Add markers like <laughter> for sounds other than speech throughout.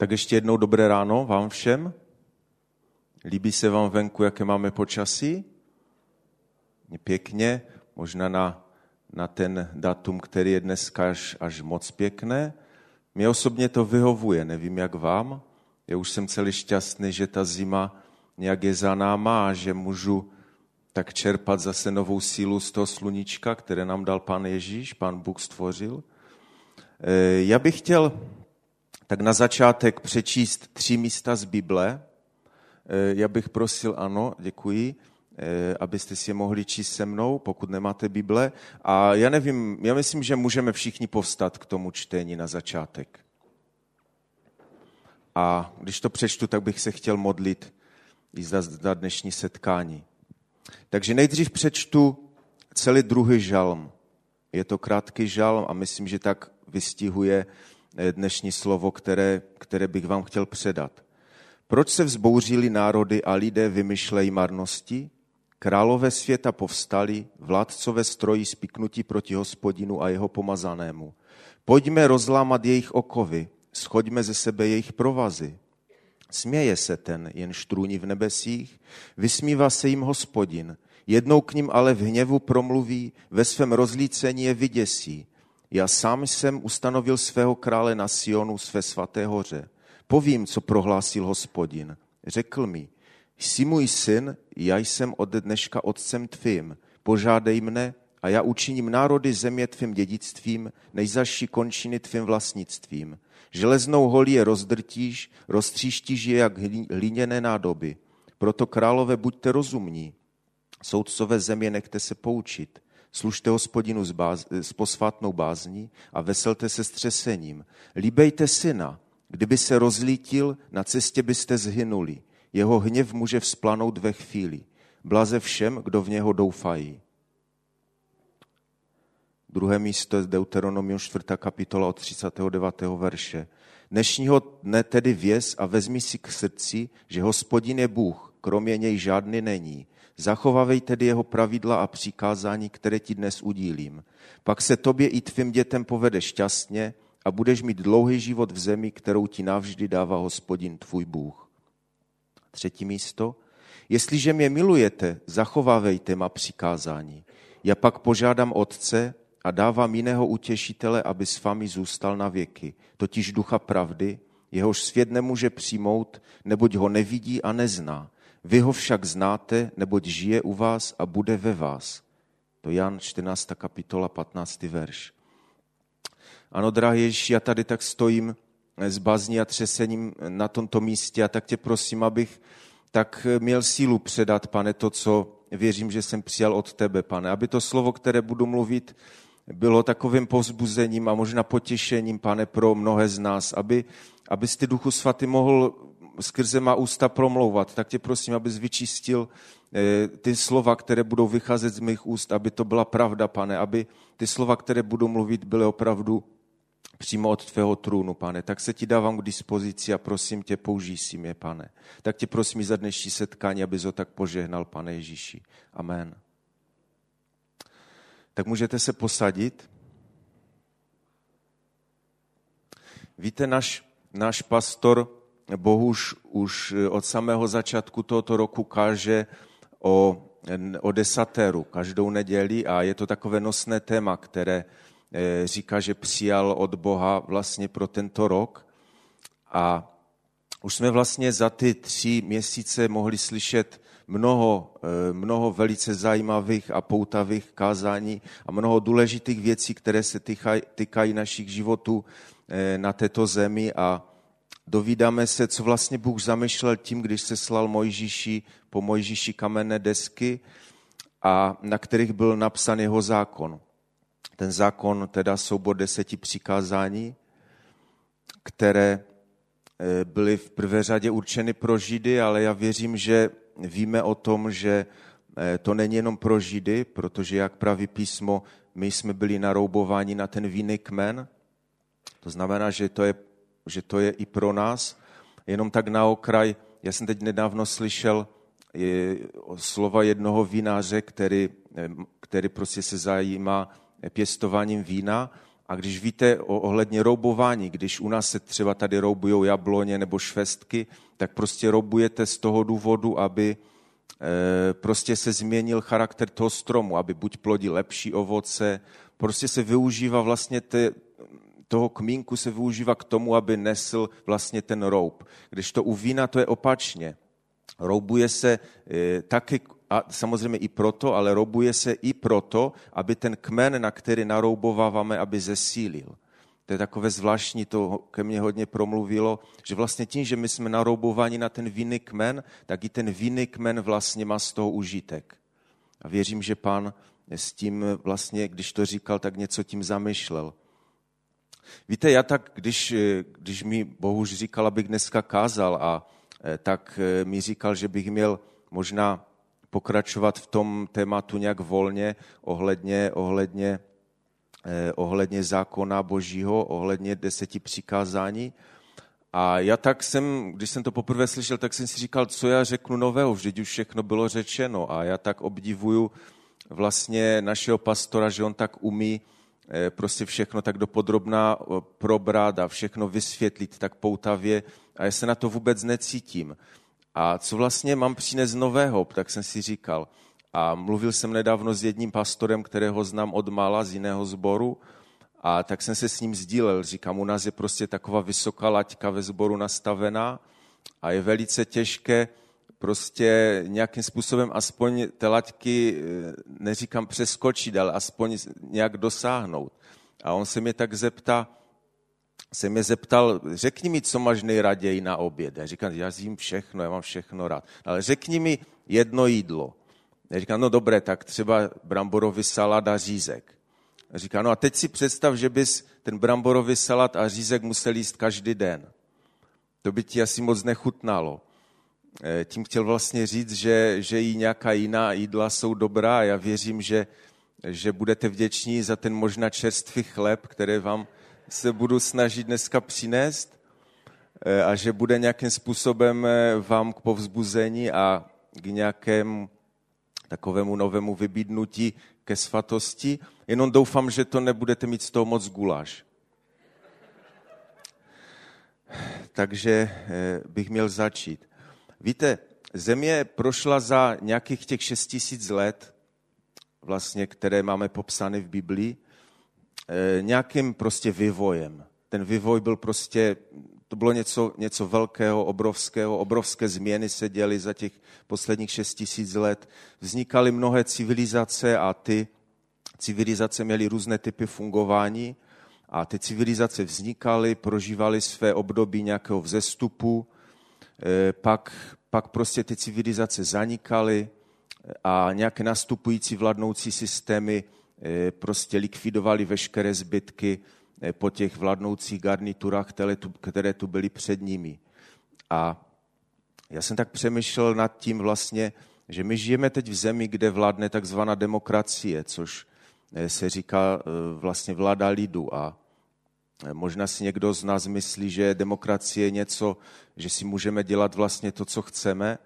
Tak ještě jednou dobré ráno vám všem. Líbí se vám venku, jaké máme počasí? Pěkně, možná na, na ten datum, který je dneska až, až moc pěkné. Mě osobně to vyhovuje, nevím jak vám. Já už jsem celý šťastný, že ta zima nějak je za náma a že můžu tak čerpat zase novou sílu z toho sluníčka, které nám dal Pán Ježíš, Pán Bůh stvořil. Eh, já bych chtěl tak na začátek přečíst tři místa z Bible. Eh, já bych prosil, ano, děkuji, eh, abyste si je mohli číst se mnou, pokud nemáte Bible. A já nevím, já myslím, že můžeme všichni povstat k tomu čtení na začátek. A když to přečtu, tak bych se chtěl modlit i za, za dnešní setkání. Takže nejdřív přečtu celý druhý žalm. Je to krátký žalm a myslím, že tak vystihuje dnešní slovo, které, které bych vám chtěl předat. Proč se vzbouřili národy a lidé vymyšlejí marnosti? Králové světa povstali, vládcové strojí spiknutí proti hospodinu a jeho pomazanému. Pojďme rozlámat jejich okovy, schoďme ze sebe jejich provazy. Směje se ten, jen štrůní v nebesích, vysmívá se jim hospodin, jednou k ním ale v hněvu promluví, ve svém rozlícení je vyděsí. Já sám jsem ustanovil svého krále na Sionu, své svaté hoře. Povím, co prohlásil hospodin. Řekl mi, jsi můj syn, já jsem od dneška otcem tvým. Požádej mne a já učiním národy země tvým dědictvím, nejzaší končiny tvým vlastnictvím. Železnou holí je rozdrtíš, roztříštíš je jak hlíněné nádoby. Proto králové buďte rozumní, soudcové země nechte se poučit. Služte hospodinu s, báz, s posvátnou bázní a veselte se střesením. Líbejte syna, kdyby se rozlítil, na cestě byste zhynuli. Jeho hněv může vzplanout ve chvíli. Blaze všem, kdo v něho doufají. Druhé místo je Deuteronomium 4. kapitola od 39. verše. Dnešního dne tedy věz a vezmi si k srdci, že hospodin je Bůh, kromě něj žádný není. Zachovávej tedy jeho pravidla a přikázání, které ti dnes udílím. Pak se tobě i tvým dětem povede šťastně a budeš mít dlouhý život v zemi, kterou ti navždy dává hospodin tvůj Bůh. Třetí místo. Jestliže mě milujete, zachovávejte má přikázání. Já pak požádám Otce a dávám jiného utěšitele, aby s vámi zůstal na věky, totiž ducha pravdy, jehož svět nemůže přijmout, neboť ho nevidí a nezná vy ho však znáte, neboť žije u vás a bude ve vás. To Jan 14. kapitola 15. verš. Ano, drahý Ježíš, já tady tak stojím s bazní a třesením na tomto místě a tak tě prosím, abych tak měl sílu předat, pane, to, co věřím, že jsem přijal od tebe, pane. Aby to slovo, které budu mluvit, bylo takovým povzbuzením a možná potěšením, pane, pro mnohé z nás, aby, abys ty Duchu Svatý mohl skrze má ústa promlouvat, tak tě prosím, abys vyčistil eh, ty slova, které budou vycházet z mých úst, aby to byla pravda, pane, aby ty slova, které budu mluvit, byly opravdu přímo od tvého trůnu, pane. Tak se ti dávám k dispozici a prosím tě, použij si mě, pane. Tak tě prosím za dnešní setkání, abys ho tak požehnal, pane Ježíši. Amen. Tak můžete se posadit. Víte, náš, náš pastor Bohuž už eh, od samého začátku tohoto roku káže o, o desateru každou neděli a je to takové nosné téma, které eh, říká, že přijal od Boha vlastně pro tento rok. A už jsme vlastně za ty tři měsíce mohli slyšet mnoho, eh, mnoho velice zajímavých a poutavých kázání a mnoho důležitých věcí, které se týkají našich životů na této zemi a dovídáme se, co vlastně Bůh zamýšlel tím, když se slal Mojžíši po Mojžíši kamenné desky, a na kterých byl napsan jeho zákon. Ten zákon, teda soubor deseti přikázání, které eh, byly v prvé řadě určeny pro Židy, ale já věřím, že víme o tom, že eh, to není jenom pro Židy, protože jak praví písmo, my jsme byli naroubováni na ten vinný kmen. To znamená, že to je že to je i pro nás. Jenom tak na okraj, já jsem teď nedávno slyšel slova jednoho vínáře, který, který prostě se zajímá pěstováním vína A když víte o, ohledně roubování, když u nás se třeba tady roubují jabloně nebo švestky, tak prostě roubujete z toho důvodu, aby e, prostě se změnil charakter toho stromu, aby buď plodil lepší ovoce, prostě se využívá vlastně te, toho kmínku se využívá k tomu, aby nesl vlastně ten roub. Když to u vína to je opačně. Roubuje se e, taky, a samozřejmě i proto, ale roubuje se i proto, aby ten kmen, na který naroubováváme, aby zesílil. To je takové zvláštní, to ke mně hodně promluvilo, že vlastně tím, že my jsme naroubováni na ten vinný kmen, tak i ten vinný kmen vlastně má z toho užitek. A věřím, že pan s tím vlastně, když to říkal, tak něco tím zamýšlel. Víte, já tak, když, když mi Bohuž říkal, abych dneska kázal, a eh, tak eh, mi říkal, že bych měl možná pokračovat v tom tématu nějak volně ohledně, ohledně, eh, ohledně zákona božího, ohledně deseti přikázání. A já tak jsem, když jsem to poprvé slyšel, tak jsem si říkal, co já řeknu nového, vždyť už všechno bylo řečeno. A já tak obdivuju vlastně našeho pastora, že on tak umí eh, prostě všechno tak dopodrobná eh, probrat a všechno vysvětlit tak poutavě a já se na to vůbec necítím. A co vlastně mám přinést nového, tak jsem si říkal. A mluvil jsem nedávno s jedním pastorem, kterého znám od mala z jiného sboru, a tak jsem se s ním sdílel. Říkám, u nás je prostě taková vysoká laťka ve sboru nastavená a je velice těžké prostě nějakým způsobem aspoň té laťky, eh, neříkám přeskočit, ale aspoň nějak dosáhnout. A on se mě tak zeptá, se mě zeptal, řekni mi, co máš nejraději na oběd. Já říkám, já zjím všechno, já mám všechno rád. Ale řekni mi jedno jídlo. Já říkám, no dobré, tak třeba bramborový salát a řízek. Já říkám, no a teď si představ, že bys ten bramborový salát a řízek musel jíst každý den. To by ti asi moc nechutnalo. Eh, tím chtěl vlastně říct, že, že i nějaká jiná jídla jsou dobrá já věřím, že, že budete vděční za ten možná čerstvý chleb, který vám se budu snažit dneska přinést eh, a že bude nějakým způsobem eh, vám k povzbuzení a k nějakému takovému novému vybídnutí ke svatosti. Jenom doufám, že to nebudete mít z toho moc guláš. <sighs> Takže bych měl začít. Víte, země prošla za nějakých těch 6 tisíc let, vlastně, které máme popsány v Biblii, Eh, nějakým prostě vývojem. Ten vývoj byl prostě, to bylo něco, něco velkého, obrovského, obrovské změny se děly za těch posledních šest tisíc let. Vznikaly mnohé civilizace a ty civilizace měly různé typy fungování a ty civilizace vznikaly, prožívaly své období nějakého vzestupu, pak, pak prostě ty civilizace zanikaly a nějaké nastupující vládnoucí systémy Eh, prostě likvidovali veškeré zbytky eh, po těch vládnoucích garniturách, které tu, které tu byly před nimi. A já jsem tak přemýšlel nad tím vlastně, že my žijeme teď v zemi, kde vládne takzvaná demokracie, což eh, se říká vlastně vláda lidu. A možná si někdo z nás myslí, že demokracie je něco, že si můžeme dělat vlastně to, co chceme,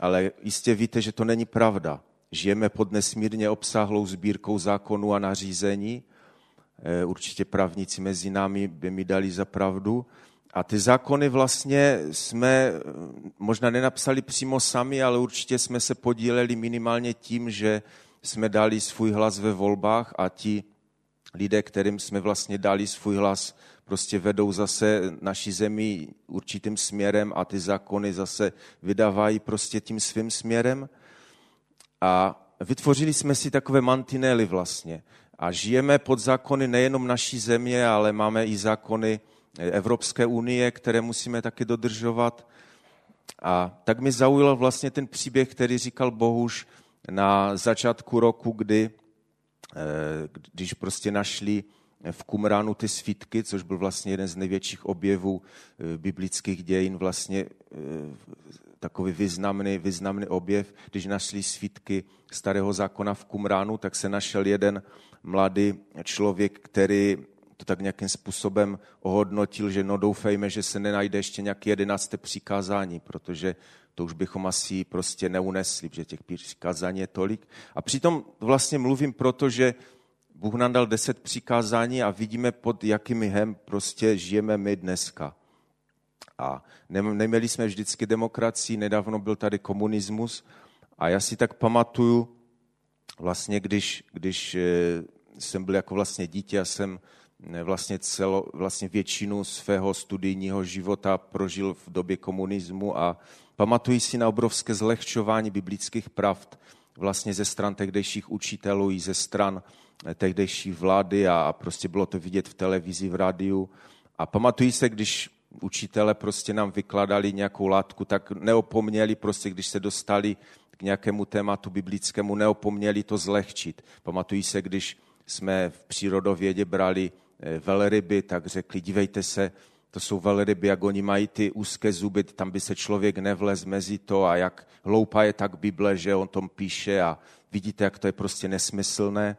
ale jistě víte, že to není pravda. Žijeme pod nesmírně obsáhlou sbírkou zákonů a nařízení. Eh, určitě právníci mezi námi by mi dali za pravdu. A ty zákony vlastně jsme eh, možná nenapsali přímo sami, ale určitě jsme se podíleli minimálně tím, že jsme dali svůj hlas ve volbách a ti lidé, kterým jsme vlastně dali svůj hlas, prostě vedou zase naší zemi určitým směrem a ty zákony zase vydávají prostě tím svým směrem. A vytvořili jsme si takové mantinely vlastně. A žijeme pod zákony nejenom naší země, ale máme i zákony Evropské unie, které musíme taky dodržovat. A tak mi zaujal vlastně ten příběh, který říkal Bohuž na začátku roku, kdy, když prostě našli v Kumránu ty svítky, což byl vlastně jeden z největších objevů eh, biblických dějin, vlastně eh, takový významný, významný objev, když našli svítky starého zákona v Kumránu, tak se našel jeden mladý člověk, který to tak nějakým způsobem ohodnotil, že no doufejme, že se nenajde ještě nějaké jedenácté přikázání, protože to už bychom asi prostě neunesli, protože těch přikázání je tolik. A přitom vlastně mluvím proto, že Bůh nám dal deset přikázání a vidíme, pod jakým hem prostě žijeme my dneska. A neměli jsme vždycky demokracii, nedávno byl tady komunismus a já si tak pamatuju, vlastně když, když eh, jsem byl jako vlastně dítě, já jsem vlastně, celo, vlastně většinu svého studijního života prožil v době komunismu a pamatuji si na obrovské zlehčování biblických pravd vlastně ze stran tehdejších učitelů i ze stran eh, tehdejší vlády a, prostě bylo to vidět v televizi, v rádiu. A pamatuji se, když učitele prostě nám vykladali nějakou látku, tak neopomněli prostě, když se dostali k nějakému tématu biblickému, neopomněli to zlehčit. Pamatuji se, když jsme v přírodovědě brali velryby, tak řekli, dívejte se, to jsou velryby, jak oni mají ty úzké zuby, tam by se člověk nevlez mezi to a jak hloupá je tak Bible, že on tom píše a vidíte, jak to je prostě nesmyslné.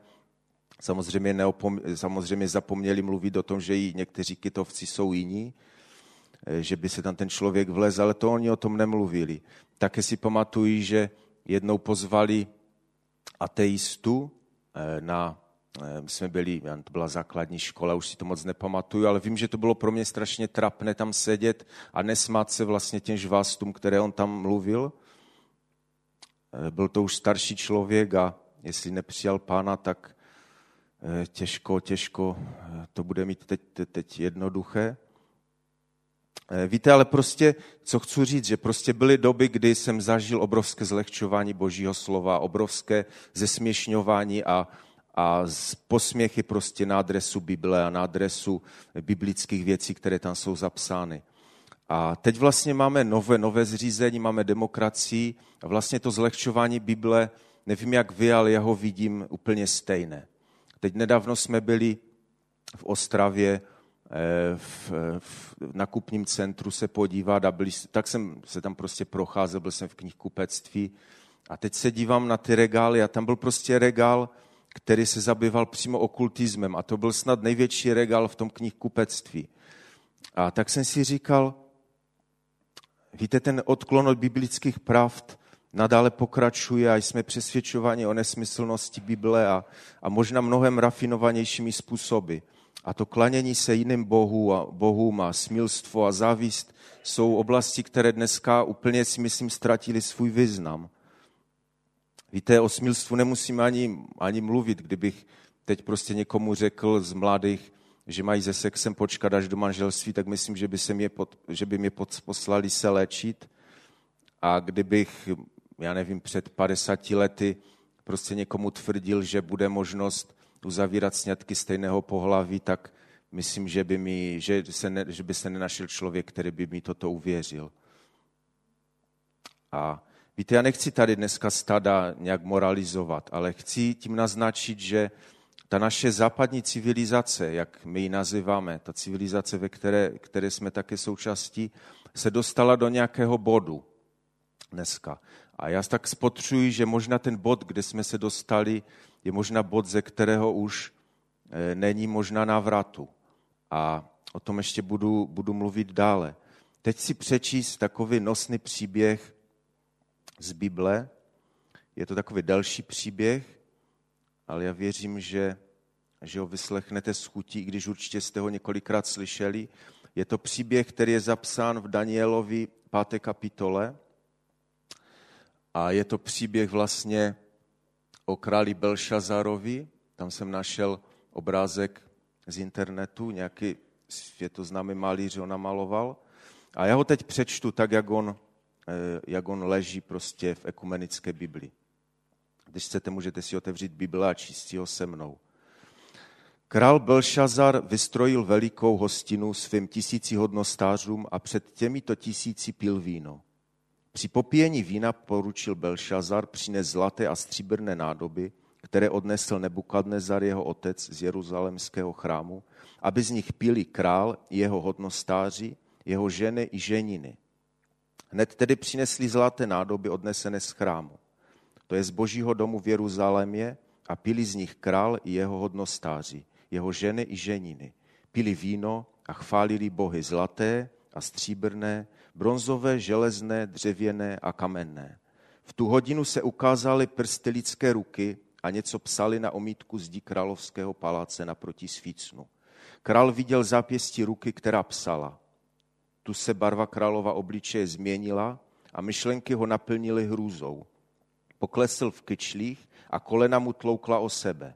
Samozřejmě, neopom, samozřejmě zapomněli mluvit o tom, že i někteří kytovci jsou jiní, eh, že by se tam ten člověk vlez, ale to oni o tom nemluvili. Také si pamatují, že jednou pozvali ateistu eh, na Eh, my jsme byli, to byla základní škola, už si to moc nepamatuju, ale vím, že to bylo pro mě strašně trapné tam sedět a nesmát se vlastně těm žvástům, které on tam mluvil. Eh, byl to už starší člověk a jestli nepřijal pána, tak eh, těžko, těžko to bude mít teď, teď jednoduché. Víte, ale prostě, co chci říct, že prostě byly doby, kdy jsem zažil obrovské zlehčování Božího slova, obrovské zesměšňování a a z posměchy prostě na adresu Bible a na adresu biblických věcí, které tam jsou zapsány. A teď vlastně máme nové, nové zřízení, máme demokracii a vlastně to zlehčování Bible, nevím jak vy, ale já ho vidím úplně stejné. Teď nedávno jsme byli v Ostravě eh, v, v nakupním centru se podívat a byli, tak jsem se tam prostě procházel, byl jsem v knihkupectví a teď se dívám na ty regály a tam byl prostě regál, který se zabýval přímo okultismem a to byl snad největší regál v tom knihkupectví. A tak jsem si říkal, víte, ten odklon od biblických pravd nadále pokračuje a jsme přesvědčováni o nesmyslnosti Bible a, a možná mnohem rafinovanějšími způsoby. A to klanění se jiným bohu a, bohům a smilstvo a závist jsou oblasti, které dneska úplně si myslím ztratili svůj význam. Víte, o smilstvu nemusíme ani, ani mluvit. Kdybych teď prostě někomu řekl z mladých, že mají se sexem počkat až do manželství, tak myslím, že by, se mě pod, že by mě pod, poslali se léčit. A kdybych, já nevím, před 50 lety prostě někomu tvrdil, že bude možnost uzavírat sňatky stejného pohlaví, tak myslím, že by, mi, že, se ne, že by se nenašel člověk, který by mi toto uvěřil. A Víte, já nechci tady dneska stada nějak moralizovat, ale chci tím naznačit, že ta naše západní civilizace, jak my ji nazýváme, ta civilizace, ve které, které jsme také součástí, se dostala do nějakého bodu dneska. A já tak spotřuji, že možná ten bod, kde jsme se dostali, je možná bod, ze kterého už eh, není možná návratu. A o tom ještě budu, budu mluvit dále. Teď si přečíst takový nosný příběh z Bible. Je to takový další příběh, ale já věřím, že, že ho vyslechnete s chutí, i když určitě jste ho několikrát slyšeli. Je to příběh, který je zapsán v Danielovi 5. kapitole a je to příběh vlastně o králi Belšazarovi. Tam jsem našel obrázek z internetu, nějaký světoznámý malíř ho namaloval. A já ho teď přečtu tak, jak on jak on leží prostě v ekumenické Bibli. Když chcete, můžete si otevřít Bible a číst ho se mnou. Král Belšazar vystrojil velikou hostinu svým tisíci hodnostářům a před těmito tisíci pil víno. Při popíjení vína poručil Belšazar přines zlaté a stříbrné nádoby, které odnesl Nebukadnezar jeho otec z jeruzalemského chrámu, aby z nich pili král, jeho hodnostáři, jeho ženy i ženiny. Hned tedy přinesli zlaté nádoby odnesené z chrámu. To je z božího domu v Jeruzalémě a pili z nich král i jeho hodnostáři, jeho ženy i ženiny. Pili víno a chválili bohy zlaté a stříbrné, bronzové, železné, dřevěné a kamenné. V tu hodinu se ukázaly prsty lidské ruky a něco psali na omítku zdi královského paláce naproti svícnu. Král viděl zápěstí ruky, která psala. Tu se barva králova obličeje změnila a myšlenky ho naplnily hrůzou. Poklesl v kyčlích a kolena mu tloukla o sebe.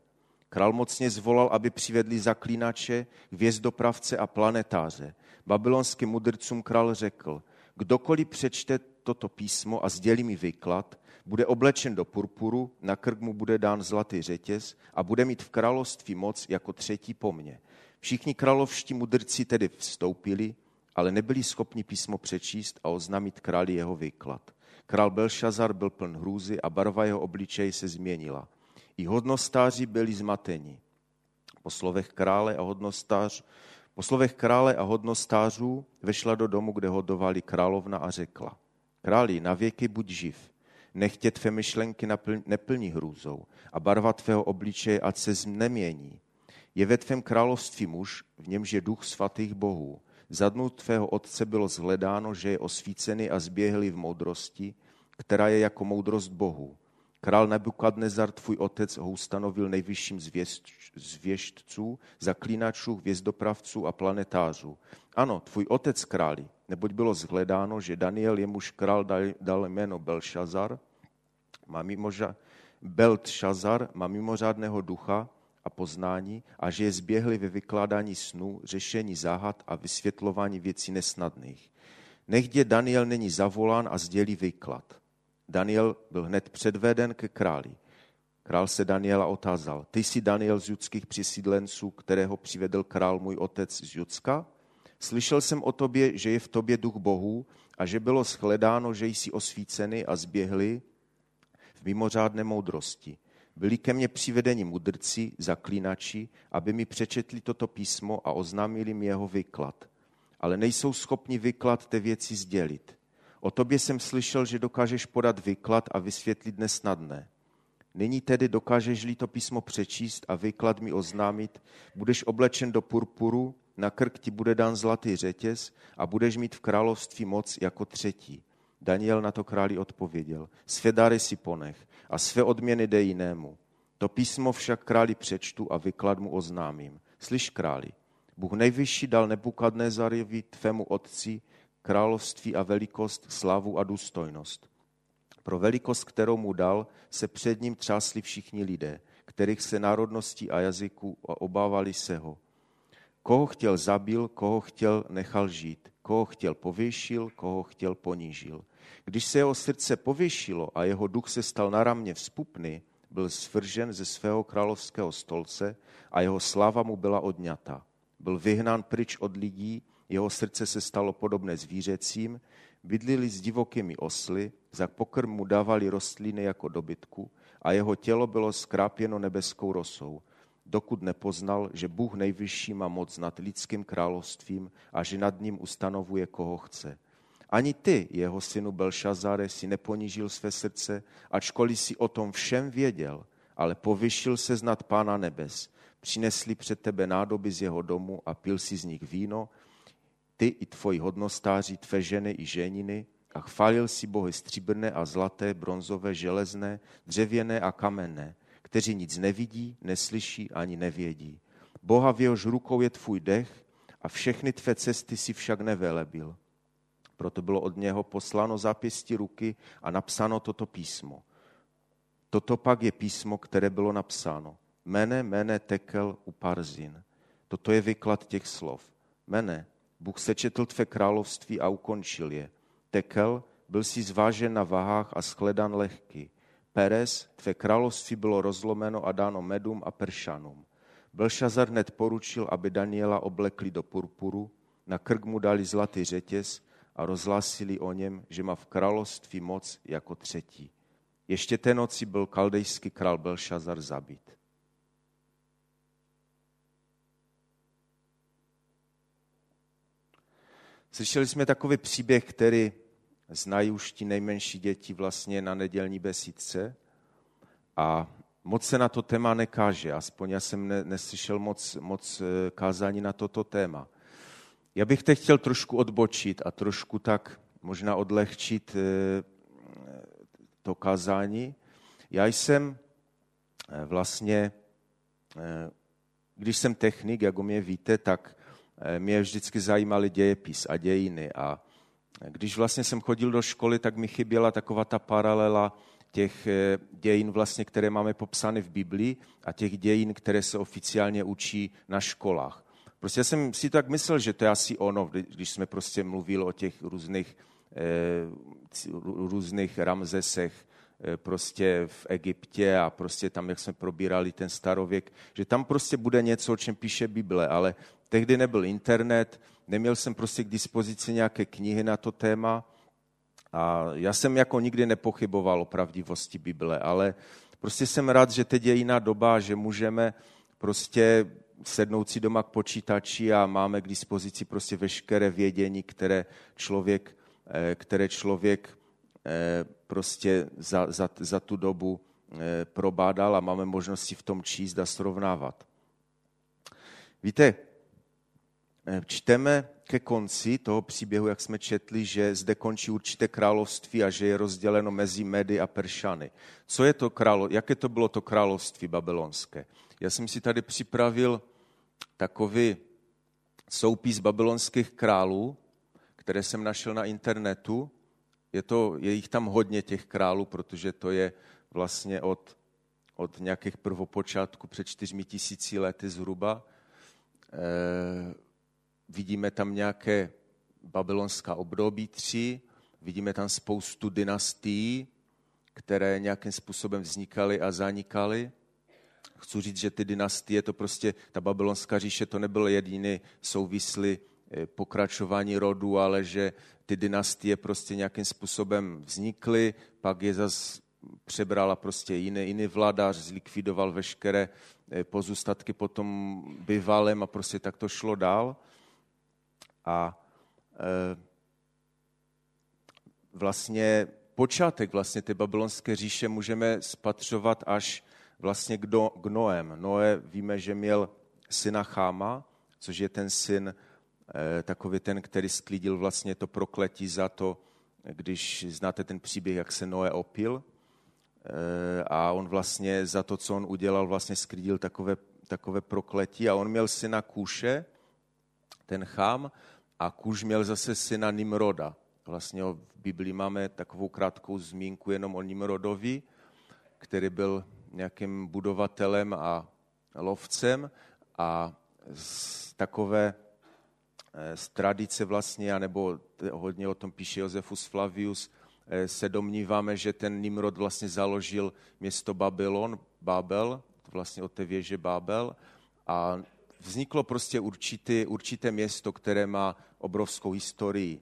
Král mocně zvolal, aby přivedli zaklínače, hvězdopravce a planetáře. Babylonským mudrcům král řekl, kdokoliv přečte toto písmo a sdělí mi výklad, bude oblečen do purpuru, na krk mu bude dán zlatý řetěz a bude mít v království moc jako třetí po mně. Všichni královští mudrci tedy vstoupili, ale nebyli schopni písmo přečíst a oznámit králi jeho výklad. Král Belšazar byl pln hrůzy a barva jeho obličeje se změnila. I hodnostáři byli zmateni. Po slovech krále a hodnostář, po slovech krále a hodnostářů vešla do domu, kde hodovali královna a řekla, králi, na věky buď živ, nechtě tvé myšlenky neplní hrůzou a barva tvého obličeje ať se nemění. Je ve tvém království muž, v němž je duch svatých bohů. Za dnu tvého otce bylo zhledáno, že je osvícený a zběhlý v moudrosti, která je jako moudrost bohů. Král Nebukadnezar, tvůj otec, ho ustanovil nejvyšším zvěštců, zaklínačů, hvězdopravců a planetářů. Ano, tvůj otec králi, neboť bylo zhledáno, že Daniel, jemuž král dal, dal jméno Belšazar, má mimořa, Beltšazar má mimořádného ducha a poznání a že je zběhli ve vykládání snů, řešení záhad a vysvětlování věcí nesnadných. Nechť Daniel není zavolán a sdělí výklad. Daniel byl hned předveden ke králi. Král se Daniela otázal, ty jsi Daniel z judských přisídlenců, kterého přivedl král můj otec z Judska? Slyšel jsem o tobě, že je v tobě duch Bohu a že bylo shledáno, že jsi osvícený a zběhli v mimořádné moudrosti. Byli ke mně přivedeni mudrci, zaklínači, aby mi přečetli toto písmo a oznámili mi jeho výklad. Ale nejsou schopni výklad té věci sdělit. O tobě jsem slyšel, že dokážeš podat výklad a vysvětlit nesnadné. Nyní tedy dokážeš-li to písmo přečíst a výklad mi oznámit, budeš oblečen do purpuru, na krk ti bude dán zlatý řetěz a budeš mít v království moc jako třetí. Daniel na to králi odpověděl, své dary si ponech a své odměny dej jinému. To písmo však králi přečtu a vyklad mu oznámím. Slyš králi, Bůh nejvyšší dal Nebukadnezarovi tvému otci království a velikost, slavu a důstojnost. Pro velikost, kterou mu dal, se před ním třásli všichni lidé, kterých se národností a jazyku obávali se ho. Koho chtěl zabil, koho chtěl nechal žít, koho chtěl pověšil, koho chtěl ponížil. Když se jeho srdce pověšilo a jeho duch se stal naramně vzpupný, byl svržen ze svého královského stolce a jeho sláva mu byla odňata. Byl vyhnán pryč od lidí jeho srdce se stalo podobné zvířecím, bydlili s divokými osly, za pokrm mu dávali rostliny jako dobytku a jeho tělo bylo skrápěno nebeskou rosou, dokud nepoznal, že Bůh nejvyšší má moc nad lidským královstvím a že nad ním ustanovuje, koho chce. Ani ty, jeho synu Belšazare, si neponížil své srdce, ačkoliv si o tom všem věděl, ale povyšil se znat Pána nebes. Přinesli před tebe nádoby z jeho domu a pil si z nich víno ty i tvoji hodnostáři, tvé ženy i ženiny, a chválil si bohy stříbrné a zlaté, bronzové, železné, dřevěné a kamenné, kteří nic nevidí, neslyší ani nevědí. Boha v jehož rukou je tvůj dech a všechny tvé cesty si však nevelebil. Proto bylo od něho posláno zápěstí ruky a napsáno toto písmo. Toto pak je písmo, které bylo napsáno. Mene, mene, tekel, uparzin. Toto je vyklad těch slov. Mene, Bůh sečetl tvé království a ukončil je. Tekel, byl si zvážen na vahách a shledan lehký. Peres, tvé království bylo rozlomeno a dáno medům a peršanům. Belšazar hned poručil, aby Daniela oblekli do purpuru, na krk mu dali zlatý řetěz a rozhlásili o něm, že má v království moc jako třetí. Ještě té noci byl kaldejský král Belšazar zabit. Slyšeli jsme takový příběh, který znají už ti nejmenší děti vlastně na nedělní besídce a moc se na to téma nekáže, aspoň já jsem ne, neslyšel moc, moc eh, kázání na toto téma. Já bych teď chtěl trošku odbočit a trošku tak možná odlehčit eh, to kázání. Já jsem vlastně, když jsem technik, jak o mě víte, tak mě vždycky zajímaly dějepis a dějiny. A když vlastně jsem chodil do školy, tak mi chyběla taková ta paralela těch eh, dějin, vlastně, které máme popsány v Biblii a těch dějin, které se oficiálně učí na školách. Prostě jsem si tak myslel, že to je asi ono, když jsme prostě mluvili o těch různých, eh, různých Ramzesech, eh, prostě v Egyptě a prostě tam, jak jsme probírali ten starověk, že tam prostě bude něco, o čem píše Bible, ale tehdy nebyl internet, neměl jsem prostě k dispozici nějaké knihy na to téma, a já jsem jako nikdy nepochyboval o pravdivosti Bible, ale prostě jsem rád, že teď je jiná doba, že můžeme prostě sednout si doma k počítači a máme k dispozici prostě veškeré vědění, které člověk, eh, které člověk eh, prostě za, za, za tu dobu eh, probádal a máme možnosti v tom číst a srovnávat. Víte, čteme ke konci toho příběhu, jak jsme četli, že zde končí určité království a že je rozděleno mezi Medy a Peršany. Co je to králo, jaké to bylo to království babylonské? Já jsem si tady připravil takový soupis babylonských králů, které jsem našel na internetu. Je, to, je jich tam hodně těch králů, protože to je vlastně od, od nějakých prvopočátků před čtyřmi tisíci lety zhruba. E, vidíme tam nějaké babylonská období tři, vidíme tam spoustu dynastií, které nějakým způsobem vznikaly a zanikaly. Chci říct, že ty dynastie, to prostě, ta babylonská říše, to nebylo jediný souvislý eh, pokračování rodu, ale že ty dynastie prostě nějakým způsobem vznikly, pak je zase přebrala prostě jiný, jiný vladař, zlikvidoval veškeré eh, pozůstatky potom bývalém a prostě tak to šlo dál. A e, vlastně počátek vlastně té babylonské říše můžeme spatřovat až vlastně k, do, k Noem. Noé víme, že měl syna Cháma, což je ten syn, e, takový ten, který sklidil vlastně to prokletí za to, když znáte ten příběh, jak se Noé opil, e, a on vlastně za to, co on udělal, vlastně sklidil takové, takové prokletí a on měl syna Kůše, ten Chám, a Kuž měl zase syna Nimroda. Vlastně v Biblii máme takovou krátkou zmínku jenom o Nimrodovi, který byl nějakým budovatelem a lovcem a z takové eh, z tradice vlastně, nebo hodně o tom píše Josefus Flavius, eh, se domníváme, že ten Nimrod vlastně založil město Babylon, Babel, vlastně od té věže Babel a vzniklo prostě určitý, určité město, které má obrovskou historii.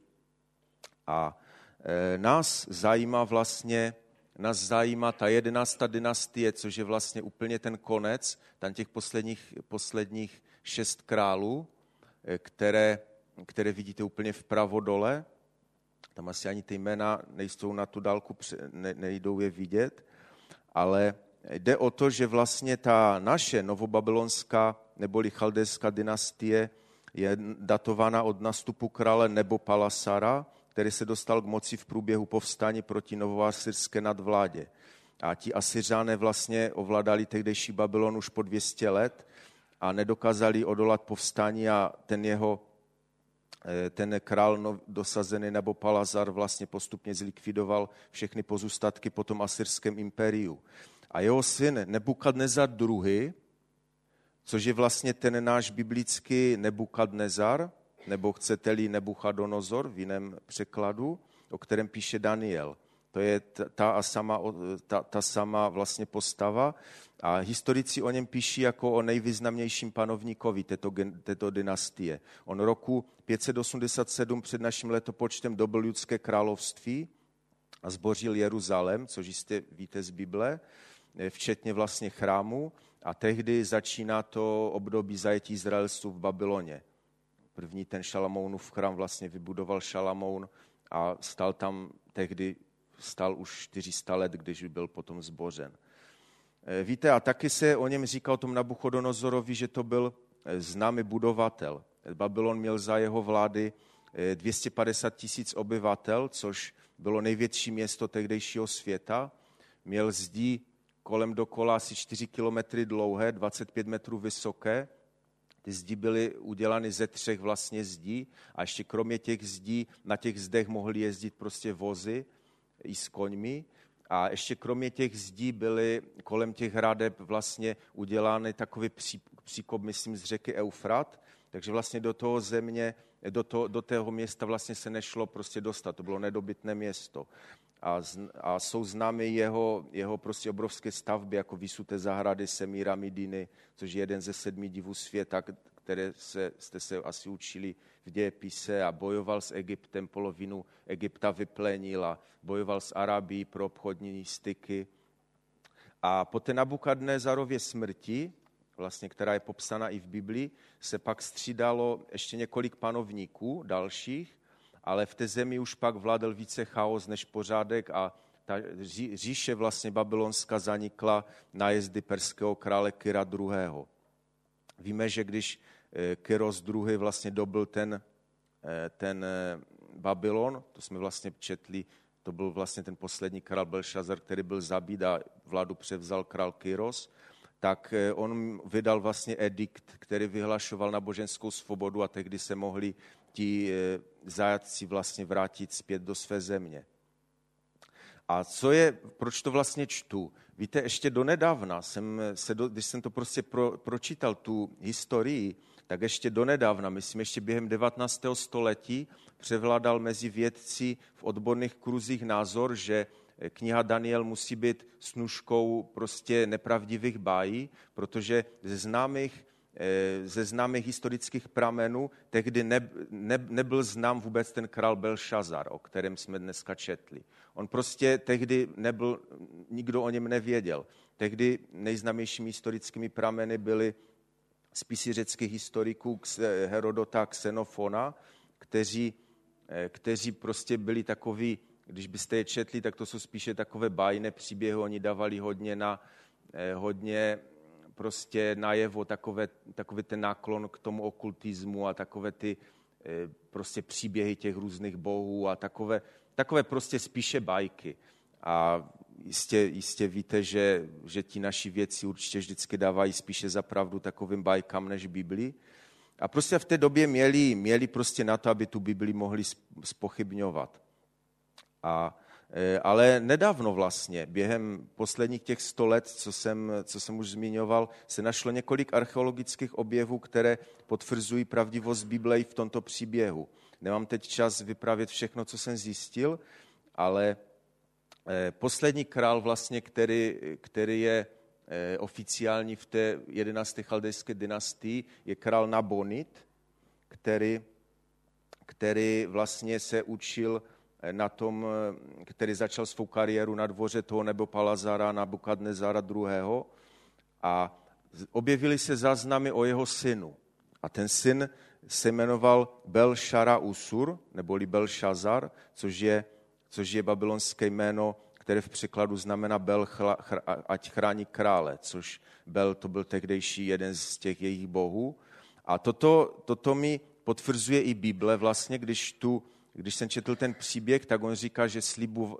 A e, nás zajímá vlastně, nás zajímá ta jedenáctá dynastie, což je vlastně úplně ten konec, tam těch posledních, posledních šest králů, e, které, které vidíte úplně vpravo dole. Tam asi ani ty jména nejsou na tu dálku, ne, nejdou je vidět, ale jde o to, že vlastně ta naše novobabylonská neboli chaldejská dynastie je datována od nastupu krále nebo Palasara, který se dostal k moci v průběhu povstání proti novoasyrské nadvládě. A ti Asyřané vlastně ovládali tehdejší Babylon už po 200 let a nedokázali odolat povstání a ten jeho eh, ten král dosazený nebo Palazar vlastně postupně zlikvidoval všechny pozůstatky po tom asyrském impériu. A jeho syn Nebukadnezar II což je vlastně ten náš biblický Nebukadnezar, nebo chcete-li Nebuchadonozor v jiném překladu, o kterém píše Daniel. To je ta, a sama, ta, ta sama vlastně postava a historici o něm píší jako o nejvýznamnějším panovníkovi této, této dynastie. On roku 587 před naším letopočtem dobil lidské království a zbořil Jeruzalém, což jistě víte z Bible, včetně vlastně chrámu a tehdy začíná to období zajetí Izraelců v Babyloně. První ten Šalamounův chrám vlastně vybudoval Šalamoun a stal tam tehdy, stal už 400 let, když byl potom zbořen. Eh, víte, a taky se o něm říká o tom Nabuchodonozorovi, že to byl eh, známý budovatel. Babylon měl za jeho vlády 250 eh, tisíc obyvatel, což bylo největší město tehdejšího světa. Měl zdí kolem dokola asi 4 kilometry dlouhé, 25 metrů vysoké. Ty zdi byly udělány ze třech vlastně zdí a ještě kromě těch zdí na těch zdech mohly jezdit prostě vozy i s koňmi. A ještě kromě těch zdí byly kolem těch hradeb vlastně udělány takový příkop, myslím, z řeky Eufrat, takže vlastně do toho země, do, to, do tého města vlastně se nešlo prostě dostat, to bylo nedobytné město. A, a jsou známy jeho, jeho prostě obrovské stavby, jako vysuté zahrady Semíra Midiny, což je jeden ze sedmi divů světa, které se, jste se asi učili v dějepise a bojoval s Egyptem, polovinu Egypta vyplenil a bojoval s Arabií pro obchodní styky. A po té Nabukadnézarově smrti, vlastně, která je popsána i v Biblii, se pak střídalo ještě několik panovníků dalších, ale v té zemi už pak vládl více chaos než pořádek a ta říše vlastně babylonská zanikla jezdy perského krále Kyra II. Víme, že když eh, Kyros II. vlastně dobil ten, eh, ten eh, Babylon, to jsme vlastně četli, to byl vlastně ten poslední král Belšazar, který byl zabít a vládu převzal král Kyros, tak on vydal vlastně edikt, který vyhlašoval náboženskou svobodu a tehdy se mohli ti zajatci vlastně vrátit zpět do své země. A co je, proč to vlastně čtu? Víte, ještě donedávna, jsem se, do, když jsem to prostě pro, pročítal, tu historii, tak ještě donedávna, myslím ještě během 19. století, převládal mezi vědci v odborných kruzích názor, že kniha Daniel musí být snužkou prostě nepravdivých bájí, protože ze známých ze známých historických pramenů tehdy ne, ne, nebyl znám vůbec ten král Belšazar, o kterém jsme dneska četli. On prostě tehdy nebyl, nikdo o něm nevěděl. Tehdy nejznámějšími historickými prameny byly spisy řeckých historiků Herodota a Xenofona, kteří, eh, kteří prostě byli takoví, když byste je četli, tak to jsou spíše takové bájné příběhy, oni dávali hodně na, eh, hodně prostě najevo takové, takový ten náklon k tomu okultismu a takové ty eh, prostě příběhy těch různých bohů a takové, takové prostě spíše bajky. A jistě, jistě víte, že, že ti naši věci určitě vždycky dávají spíše za pravdu takovým bajkám než Biblii. A prostě v té době měli, měli prostě na to, aby tu Bibli mohli spochybňovat. A ale nedávno vlastně, během posledních těch sto let, co jsem, co jsem už zmiňoval, se našlo několik archeologických objevů, které potvrzují pravdivost Bible v tomto příběhu. Nemám teď čas vyprávět všechno, co jsem zjistil, ale eh, poslední král vlastně, který, který je eh, oficiální v té 11. chaldejské dynastii, je král Nabonid, který, který vlastně se učil na tom, který začal svou kariéru na dvoře toho nebo Palazara, na Bukadnezara II. A objevily se záznamy o jeho synu. A ten syn se jmenoval Belšara Usur, neboli Belšazar, což je, což je babylonské jméno, které v překladu znamená Bel, chla, chr, ať chrání krále, což Bel to byl tehdejší jeden z těch jejich bohů. A toto, toto mi potvrzuje i Bible vlastně, když tu když jsem četl ten příběh, tak on říká, že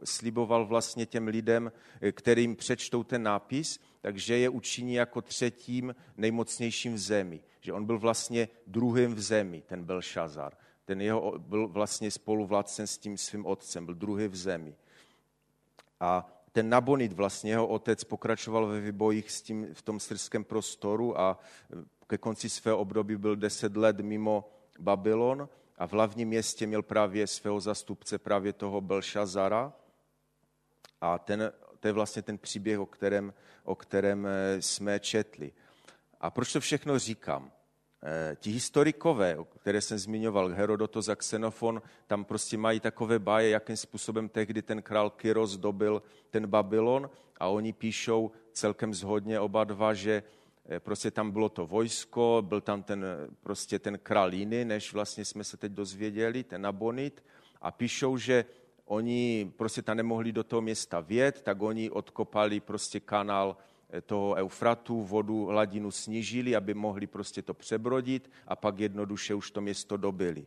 sliboval vlastně těm lidem, eh, kterým přečtou ten nápis, takže je učiní jako třetím nejmocnějším v zemi. Že on byl vlastně druhým v zemi, ten Belšazar. Ten jeho byl vlastně spoluvládcem s tím svým otcem, byl druhý v zemi. A ten Nabonid, vlastně jeho otec, pokračoval ve vybojích s tím, v tom srdském prostoru a eh, ke konci svého období byl deset let mimo Babylon a v hlavním městě měl právě svého zastupce, právě toho Belšazara. A ten, to je vlastně ten příběh, o kterém, o kterém eh, jsme četli. A proč to všechno říkám? Eh, ti historikové, které jsem zmiňoval, Herodotos a Xenofon, tam prostě mají takové báje, jakým způsobem tehdy ten král Kyros dobil ten Babylon a oni píšou celkem zhodně oba dva, že prostě tam bylo to vojsko, byl tam ten, prostě ten král jiný, než vlastně jsme se teď dozvěděli, ten Nabonit, a píšou, že oni prostě tam nemohli do toho města vjet, tak oni odkopali prostě kanál eh, toho Eufratu, vodu, hladinu snížili, aby mohli prostě to přebrodit a pak jednoduše už to město dobili.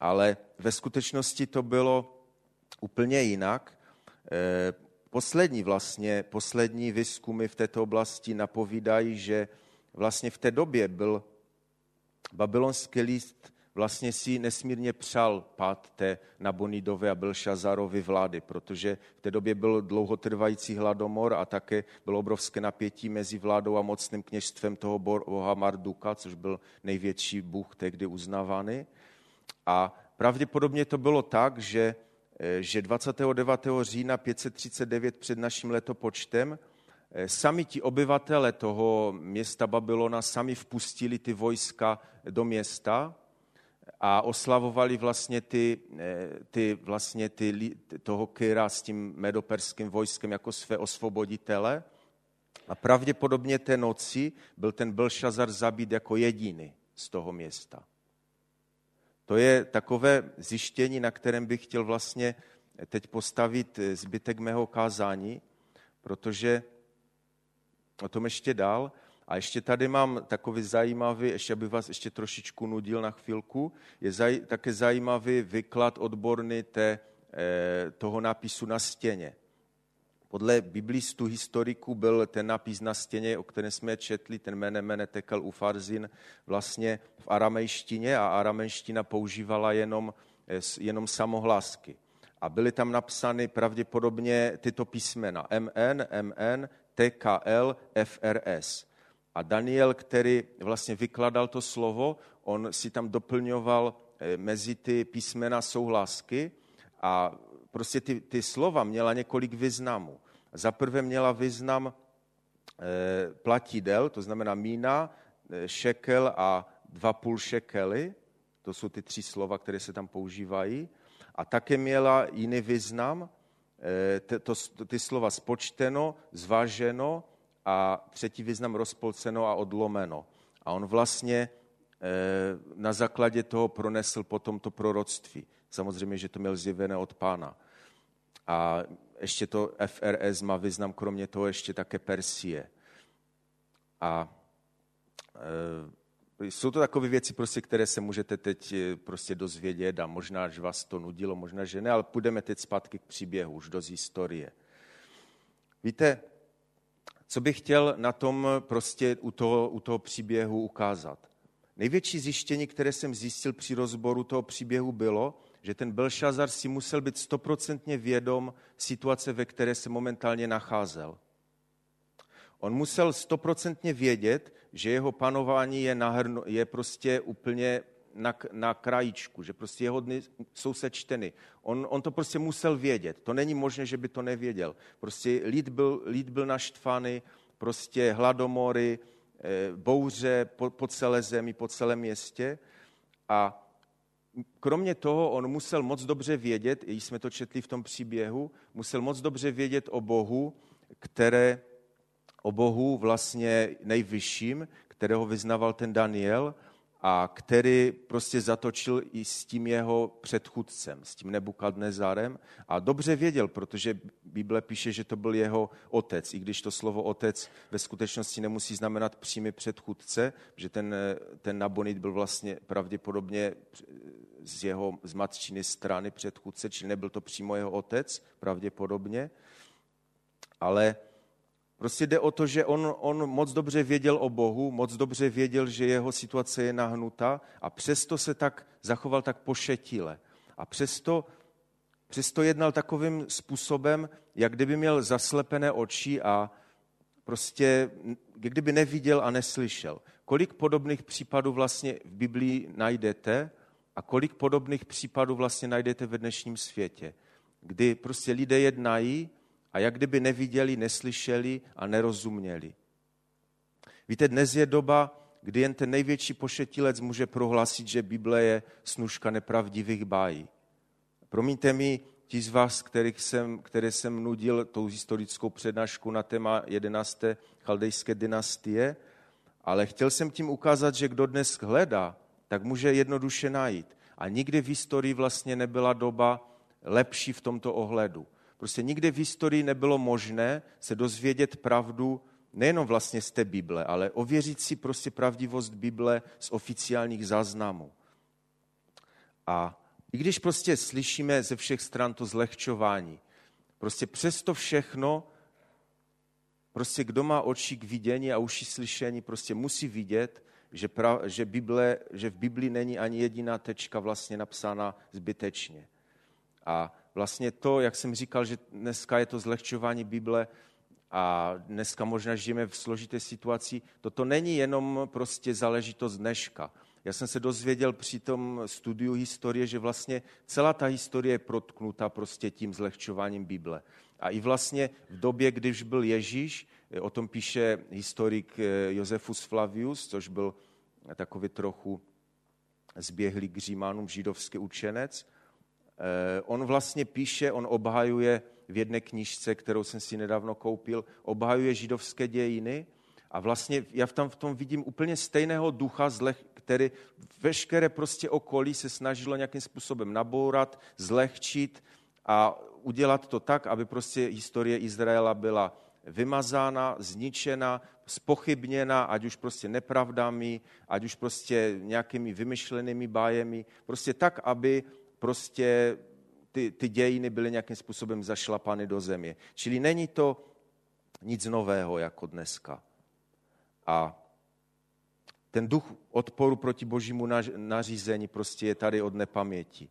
Ale ve skutečnosti to bylo úplně jinak. Poslední vlastně, poslední výzkumy v této oblasti napovídají, že vlastně v té době byl babylonský list vlastně si nesmírně přál pád té Nabonidové a Belšazarovy vlády, protože v té době byl dlouhotrvající hladomor a také bylo obrovské napětí mezi vládou a mocným kněžstvem toho boha Marduka, což byl největší bůh tehdy uznávaný. A pravděpodobně to bylo tak, že, že 29. října 539 před naším letopočtem eh, sami ti obyvatele toho města Babylona sami vpustili ty vojska do města a oslavovali vlastně ty, eh, ty, vlastně ty, toho Kyra s tím medoperským vojskem jako své osvoboditele. A pravděpodobně té noci byl ten Belšazar zabít jako jediný z toho města. To je takové zjištění, na kterém bych chtěl vlastně teď postavit zbytek mého kázání, protože o tom ještě dál. A ještě tady mám takový zajímavý, ještě aby vás ještě trošičku nudil na chvilku, je zaj, také zajímavý vyklad odborný té, eh, toho nápisu na stěně. Podle biblistů, historiků byl ten nápis na stěně, o kterém jsme četli, ten mene mene tekel ufarzin, vlastně v aramejštině a aramejština používala jenom, eh, jenom samohlásky. A byly tam napsány pravděpodobně tyto písmena MN, MN, TKL, FRS. A Daniel, který vlastně vykladal to slovo, on si tam doplňoval eh, mezi ty písmena souhlasky a prostě ty, ty slova měla několik významů. Za prvé měla význam e, platidel, to znamená mína, e, šekel a dva půl šekely, to jsou ty tři slova, které se tam používají. A také měla jiný význam, e, to, ty slova spočteno, zváženo a třetí význam rozpolceno a odlomeno. A on vlastně na základě toho pronesl potom to proroctví. Samozřejmě, že to měl zjevené od pána. A ještě to FRS má význam, kromě toho ještě také Persie. A e, jsou to takové věci, prostě, které se můžete teď e, prostě dozvědět a možná, že vás to nudilo, možná, že ne, ale půjdeme teď zpátky k příběhu, už do historie. Víte, co bych chtěl na tom prostě u toho, u toho příběhu ukázat? Největší zjištění, které jsem zjistil při rozboru toho příběhu, bylo, že ten Belšazar si musel být stoprocentně vědom situace, ve které se momentálně nacházel. On musel stoprocentně vědět, že jeho panování je, nahrno, je prostě úplně na, na krajíčku, že prostě jeho dny jsou sečteny. On, on to prostě musel vědět. To není možné, že by to nevěděl. Prostě lid byl, lid byl naštvaný, prostě hladomory, eh, bouře po, po celé zemi, po celém městě. A kromě toho on musel moc dobře vědět, i jsme to četli v tom příběhu, musel moc dobře vědět o Bohu, které, o Bohu vlastně nejvyšším, kterého vyznaval ten Daniel a který prostě zatočil i s tím jeho předchůdcem, s tím Nebukadnezarem. A dobře věděl, protože Bible píše, že to byl jeho otec, i když to slovo otec ve skutečnosti nemusí znamenat přímý předchůdce, že ten, ten Nabonid byl vlastně pravděpodobně z jeho z matčiny strany předchůdce, čili nebyl to přímo jeho otec, pravděpodobně, ale prostě jde o to, že on, on moc dobře věděl o Bohu, moc dobře věděl, že jeho situace je nahnuta a přesto se tak zachoval tak pošetile. A přesto, přesto jednal takovým způsobem, jak kdyby měl zaslepené oči a prostě kdyby neviděl a neslyšel. Kolik podobných případů vlastně v Biblii najdete, a kolik podobných případů vlastně najdete ve dnešním světě, kdy prostě lidé jednají a jak kdyby neviděli, neslyšeli a nerozuměli. Víte, dnes je doba, kdy jen ten největší pošetilec může prohlásit, že Bible je snužka nepravdivých bájí. Promiňte mi, ti z vás, kterých jsem, které jsem nudil tou historickou přednášku na téma 11. chaldejské dynastie, ale chtěl jsem tím ukázat, že kdo dnes hledá tak může jednoduše najít. A nikdy v historii vlastně nebyla doba lepší v tomto ohledu. Prostě nikdy v historii nebylo možné se dozvědět pravdu nejenom vlastně z té Bible, ale ověřit si prostě pravdivost Bible z oficiálních záznamů. A i když prostě slyšíme ze všech stran to zlehčování, Prostě přesto všechno, prostě kdo má oči k vidění a uši slyšení, prostě musí vidět, že, pra, že, Bible, že v Biblii není ani jediná tečka vlastně napsána zbytečně. A vlastně to, jak jsem říkal, že dneska je to zlehčování Bible a dneska možná žijeme v složité situaci, toto není jenom prostě záležitost dneška. Já jsem se dozvěděl při tom studiu historie, že vlastně celá ta historie je protknuta prostě tím zlehčováním Bible. A i vlastně v době, když byl Ježíš, o tom píše historik eh, Josefus Flavius, což byl takový trochu zběhlý k Římanům židovský učenec. Eh, on vlastně píše, on obhajuje v jedné knižce, kterou jsem si nedávno koupil, obhajuje židovské dějiny a vlastně já tam v tom vidím úplně stejného ducha, který veškeré prostě okolí se snažilo nějakým způsobem nabourat, zlehčit a udělat to tak, aby prostě historie Izraela byla vymazána, zničena, spochybněna, ať už prostě nepravdami, ať už prostě nějakými vymyšlenými bájemi, prostě tak, aby prostě ty, ty dějiny byly nějakým způsobem zašlapány do země. Čili není to nic nového jako dneska. A ten duch odporu proti božímu nařízení prostě je tady od nepaměti.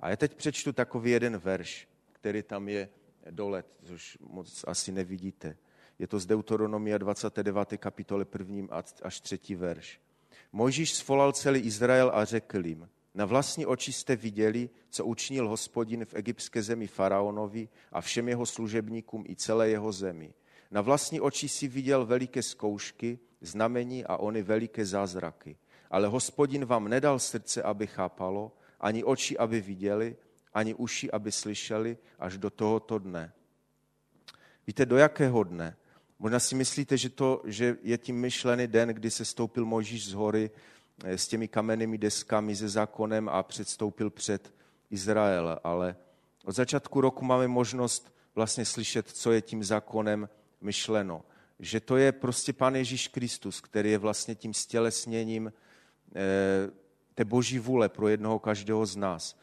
A já teď přečtu takový jeden verš, který tam je dole, což moc asi nevidíte. Je to z Deuteronomia 29. kapitole 1. až 3. verš. Mojžíš svolal celý Izrael a řekl jim, na vlastní oči jste viděli, co učinil hospodin v egyptské zemi faraonovi a všem jeho služebníkům i celé jeho zemi. Na vlastní oči si viděl veliké zkoušky, znamení a ony veliké zázraky. Ale hospodin vám nedal srdce, aby chápalo, ani oči, aby viděli, ani uši, aby slyšeli, až do tohoto dne. Víte, do jakého dne? Možná si myslíte, že, to, že je tím myšlený den, kdy se stoupil Mojžíš z hory s těmi kamennými deskami, se zákonem a předstoupil před Izrael. Ale od začátku roku máme možnost vlastně slyšet, co je tím zákonem myšleno. Že to je prostě Pán Ježíš Kristus, který je vlastně tím stělesněním eh, té boží vůle pro jednoho každého z nás.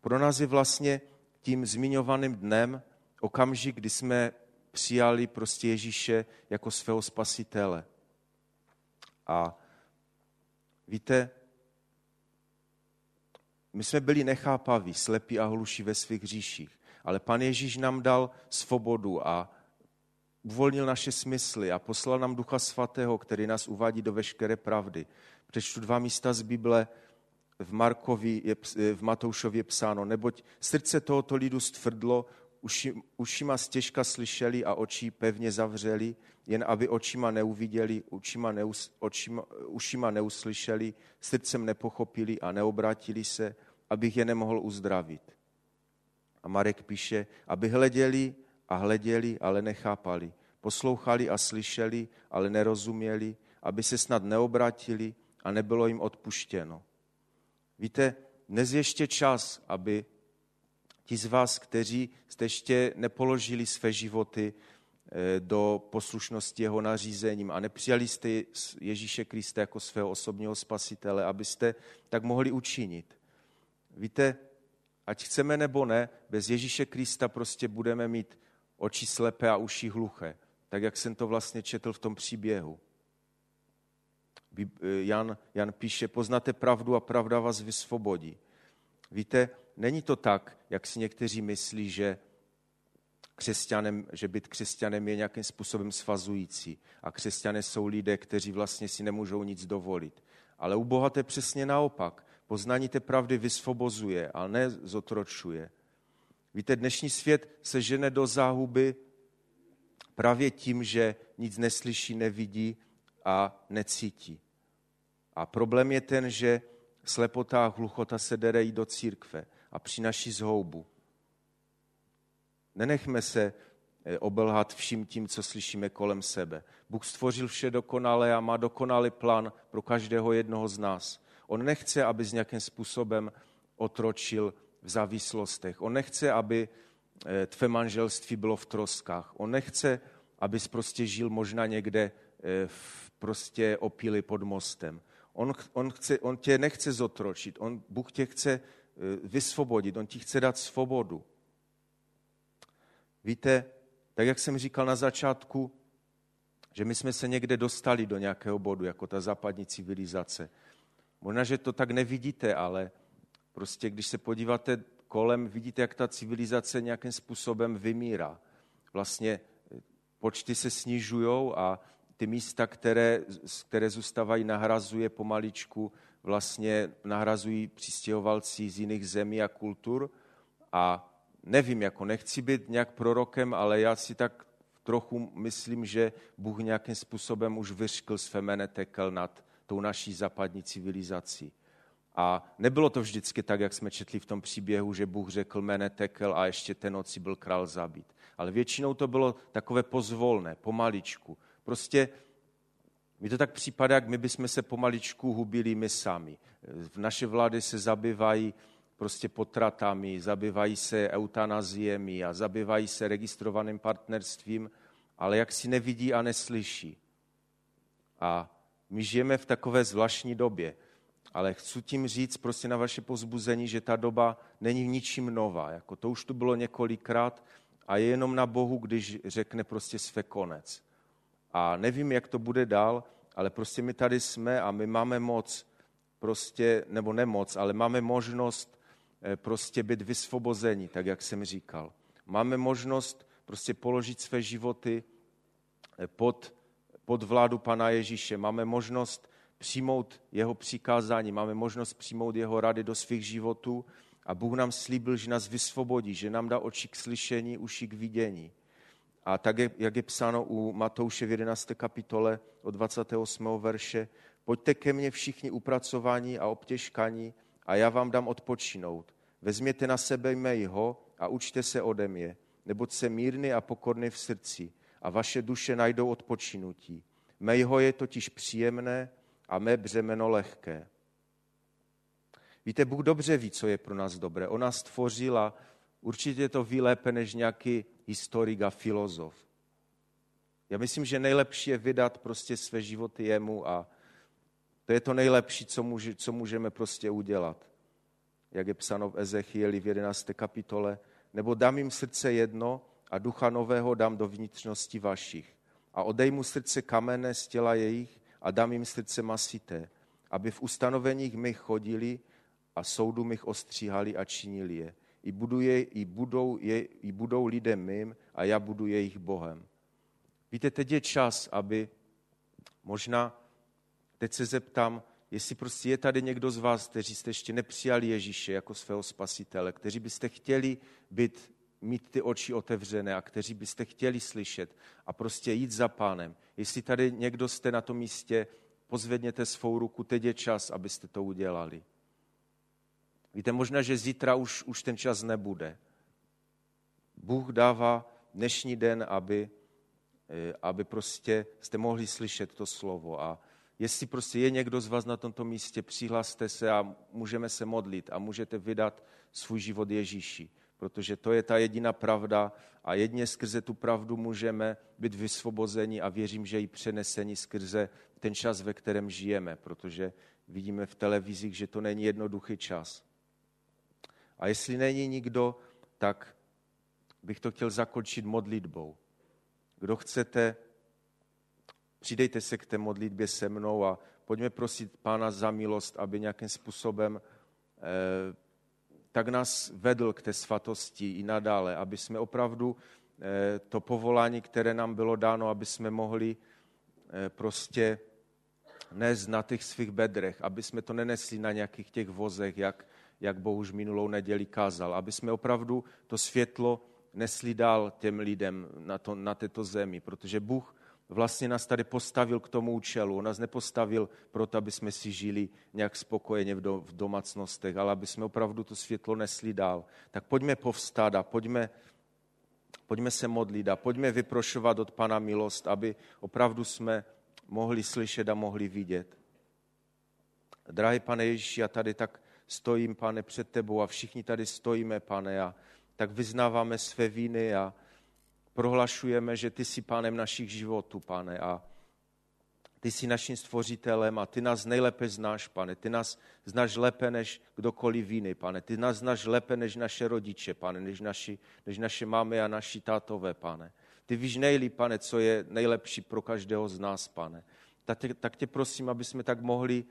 Pro nás je vlastně tím zmiňovaným dnem okamžik, kdy jsme přijali prostě Ježíše jako svého spasitele. A víte, my jsme byli nechápaví, slepí a hluší ve svých hříších, ale pan Ježíš nám dal svobodu a uvolnil naše smysly a poslal nám Ducha Svatého, který nás uvádí do veškeré pravdy. Přečtu dva místa z Bible, v Markovi, je, v Matoušově psáno, neboť srdce tohoto lidu stvrdlo, uši, ušima stěžka slyšeli a oči pevně zavřeli, jen aby očima neuviděli, učima neus, očima, ušima neuslyšeli, srdcem nepochopili a neobrátili se, abych je nemohl uzdravit. A Marek píše, aby hleděli a hleděli, ale nechápali, poslouchali a slyšeli, ale nerozuměli, aby se snad neobratili a nebylo jim odpuštěno. Víte, dnes ještě čas, aby ti z vás, kteří jste ještě nepoložili své životy eh, do poslušnosti jeho nařízením a nepřijali jste Ježíše Krista jako svého osobního spasitele, abyste tak mohli učinit. Víte, ať chceme nebo ne, bez Ježíše Krista prostě budeme mít oči slepé a uši hluché, tak jak jsem to vlastně četl v tom příběhu. Eh, Jan, Jan píše, poznáte pravdu a pravda vás vysvobodí. Víte, není to tak, jak si někteří myslí, že, křesťanem, že být křesťanem je nějakým způsobem svazující a křesťané jsou lidé, kteří vlastně si nemůžou nic dovolit. Ale u Boha to je přesně naopak. Poznání té pravdy vysvobozuje, ale ne zotročuje. Víte, dnešní svět se žene do záhuby právě tím, že nic neslyší, nevidí a necítí. A problém je ten, že slepota a hluchota se derejí do církve a přinaší zhoubu. Nenechme se eh, obelhat vším tím, co slyšíme kolem sebe. Bůh stvořil vše dokonale a má dokonalý plán pro každého jednoho z nás. On nechce, aby s nějakým způsobem otročil v závislostech. On nechce, aby eh, tvé manželství bylo v troskách. On nechce, abys prostě žil možná někde eh, v prostě opíli pod mostem. On, on, chce, on tě nechce zotročit, on, Bůh tě chce vysvobodit, on ti chce dát svobodu. Víte, tak jak jsem říkal na začátku, že my jsme se někde dostali do nějakého bodu, jako ta západní civilizace. Možná, že to tak nevidíte, ale prostě když se podíváte kolem, vidíte, jak ta civilizace nějakým způsobem vymírá. Vlastně počty se snižují a ty místa, které, které zůstávají, nahrazuje pomaličku, vlastně nahrazují přistěhovalci z jiných zemí a kultur. A nevím, jako nechci být nějak prorokem, ale já si tak trochu myslím, že Bůh nějakým způsobem už vyřkl z femene tekel nad tou naší západní civilizací. A nebylo to vždycky tak, jak jsme četli v tom příběhu, že Bůh řekl mene tekel a ještě ten noci byl král zabít. Ale většinou to bylo takové pozvolné, pomaličku. Prostě mi to tak připadá, jak my bychom se pomaličku hubili my sami. V naše vlády se zabývají prostě potratami, zabývají se eutanaziemi a zabývají se registrovaným partnerstvím, ale jak si nevidí a neslyší. A my žijeme v takové zvláštní době, ale chci tím říct prostě na vaše pozbuzení, že ta doba není v ničím nová. Jako to už tu bylo několikrát a je jenom na Bohu, když řekne prostě své konec. A nevím, jak to bude dál, ale prostě my tady jsme a my máme moc, prostě, nebo nemoc, ale máme možnost eh, prostě být vysvobozeni, tak jak jsem říkal. Máme možnost prostě položit své životy eh, pod, pod vládu Pana Ježíše. Máme možnost přijmout jeho přikázání, máme možnost přijmout jeho rady do svých životů a Bůh nám slíbil, že nás vysvobodí, že nám dá oči k slyšení, uši k vidění. A tak, jak je psáno u Matouše v 11. kapitole od 28. verše, pojďte ke mně všichni upracovaní a obtěžkaní a já vám dám odpočinout. Vezměte na sebe mého a učte se ode mě, neboť se mírný a pokorný v srdci a vaše duše najdou odpočinutí. Mého je totiž příjemné a mé břemeno lehké. Víte, Bůh dobře ví, co je pro nás dobré. On nás stvořil a určitě to ví lépe než nějaký historik a filozof. Já myslím, že nejlepší je vydat prostě své životy jemu a to je to nejlepší, co, může, co můžeme prostě udělat. Jak je psáno v Ezechieli v 11. kapitole. Nebo dám jim srdce jedno a ducha nového dám do vnitřnosti vašich. A odejmu srdce kamenné z těla jejich a dám jim srdce masité, aby v ustanoveních mých chodili a soudu mých ostříhali a činili je. I, budu je, i, budou, je, I budou lidem mým a já budu jejich Bohem. Víte, teď je čas, aby možná, teď se zeptám, jestli prostě je tady někdo z vás, kteří jste ještě nepřijali Ježíše jako svého spasitele, kteří byste chtěli být, mít ty oči otevřené a kteří byste chtěli slyšet a prostě jít za pánem. Jestli tady někdo jste na tom místě, pozvedněte svou ruku, teď je čas, abyste to udělali. Víte, možná, že zítra už, už ten čas nebude. Bůh dává dnešní den, aby, eh, aby prostě jste mohli slyšet to slovo. A jestli prostě je někdo z vás na tomto místě, přihlaste se a můžeme se modlit a můžete vydat svůj život Ježíši. Protože to je ta jediná pravda a jedně skrze tu pravdu můžeme být vysvobozeni a věřím, že i přeneseni skrze ten čas, ve kterém žijeme, protože vidíme v televizích, že to není jednoduchý čas. A jestli není nikdo, tak bych to chtěl zakončit modlitbou. Kdo chcete, přidejte se k té modlitbě se mnou a pojďme prosit Pána za milost, aby nějakým způsobem eh, tak nás vedl k té svatosti i nadále, aby jsme opravdu eh, to povolání, které nám bylo dáno, aby jsme mohli eh, prostě nést na těch svých bedrech, aby jsme to nenesli na nějakých těch vozech, jak jak Bohuž minulou neděli kázal, aby jsme opravdu to světlo nesli dál těm lidem na, to, na této zemi, protože Bůh vlastně nás tady postavil k tomu účelu. On nás nepostavil proto, aby jsme si žili nějak spokojeně v, do, v domácnostech, ale aby jsme opravdu to světlo nesli dál. Tak pojďme povstat a pojďme, pojďme se modlit a pojďme vyprošovat od Pana milost, aby opravdu jsme mohli slyšet a mohli vidět. Drahý pane Ježíši, já tady tak stojím, pane, před tebou a všichni tady stojíme, pane, a tak vyznáváme své viny a prohlašujeme, že ty jsi pánem našich životů, pane, a Ty jsi naším stvořitelem a ty nás nejlépe znáš, pane. Ty nás znáš lépe než kdokoliv jiný, pane. Ty nás znáš lépe než naše rodiče, pane, než, naši, než naše máme a naši tátové, pane. Ty víš nejlíp, pane, co je nejlepší pro každého z nás, pane. Tak tě, tak tě prosím, aby jsme tak mohli,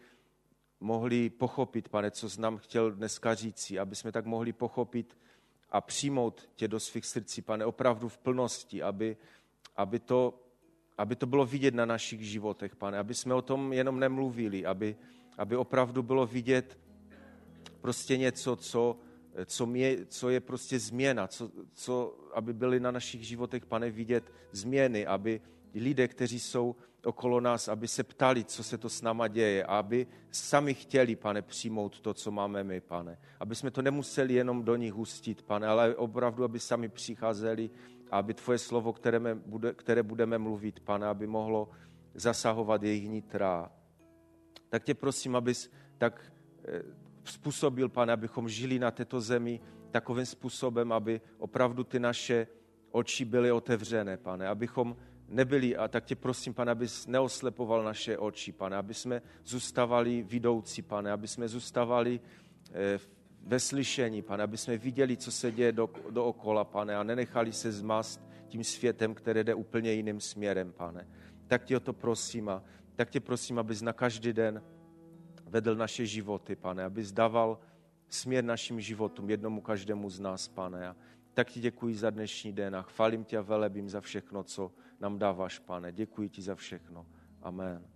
mohli pochopit, pane, co nám chtěl dneska říci, aby jsme tak mohli pochopit a přijmout tě do svých srdcí, pane, opravdu v plnosti, aby, aby to aby to bylo vidět na našich životech, pane, aby jsme o tom jenom nemluvili, aby, aby opravdu bylo vidět prostě něco, co, co, mě, co je prostě změna, co, co, aby byly na našich životech, pane, vidět změny, aby lidé, kteří jsou okolo nás, aby se ptali, co se to s náma děje a aby sami chtěli, pane, přijmout to, co máme my, pane. Aby jsme to nemuseli jenom do nich hustit, pane, ale opravdu, aby sami přicházeli a aby tvoje slovo, které, bude, které budeme mluvit, pane, aby mohlo zasahovat jejich nitra. Tak tě prosím, abys tak eh, způsobil, pane, abychom žili na této zemi takovým způsobem, aby opravdu ty naše oči byly otevřené, pane, abychom nebyli, a tak tě prosím, pane, abys neoslepoval naše oči, pane, aby jsme zůstávali vidoucí, pane, aby jsme zůstávali eh, ve slyšení, pane, aby jsme viděli, co se děje do, dookola, pane, a nenechali se zmást tím světem, který jde úplně jiným směrem, pane. Tak tě o to prosím a tak tě prosím, abys na každý den vedl naše životy, pane, abys dával směr našim životům, jednomu každému z nás, pane. A tak ti děkuji za dnešní den a chválím tě a velebím za všechno, co nám dáváš, pane. Děkuji ti za všechno. Amen.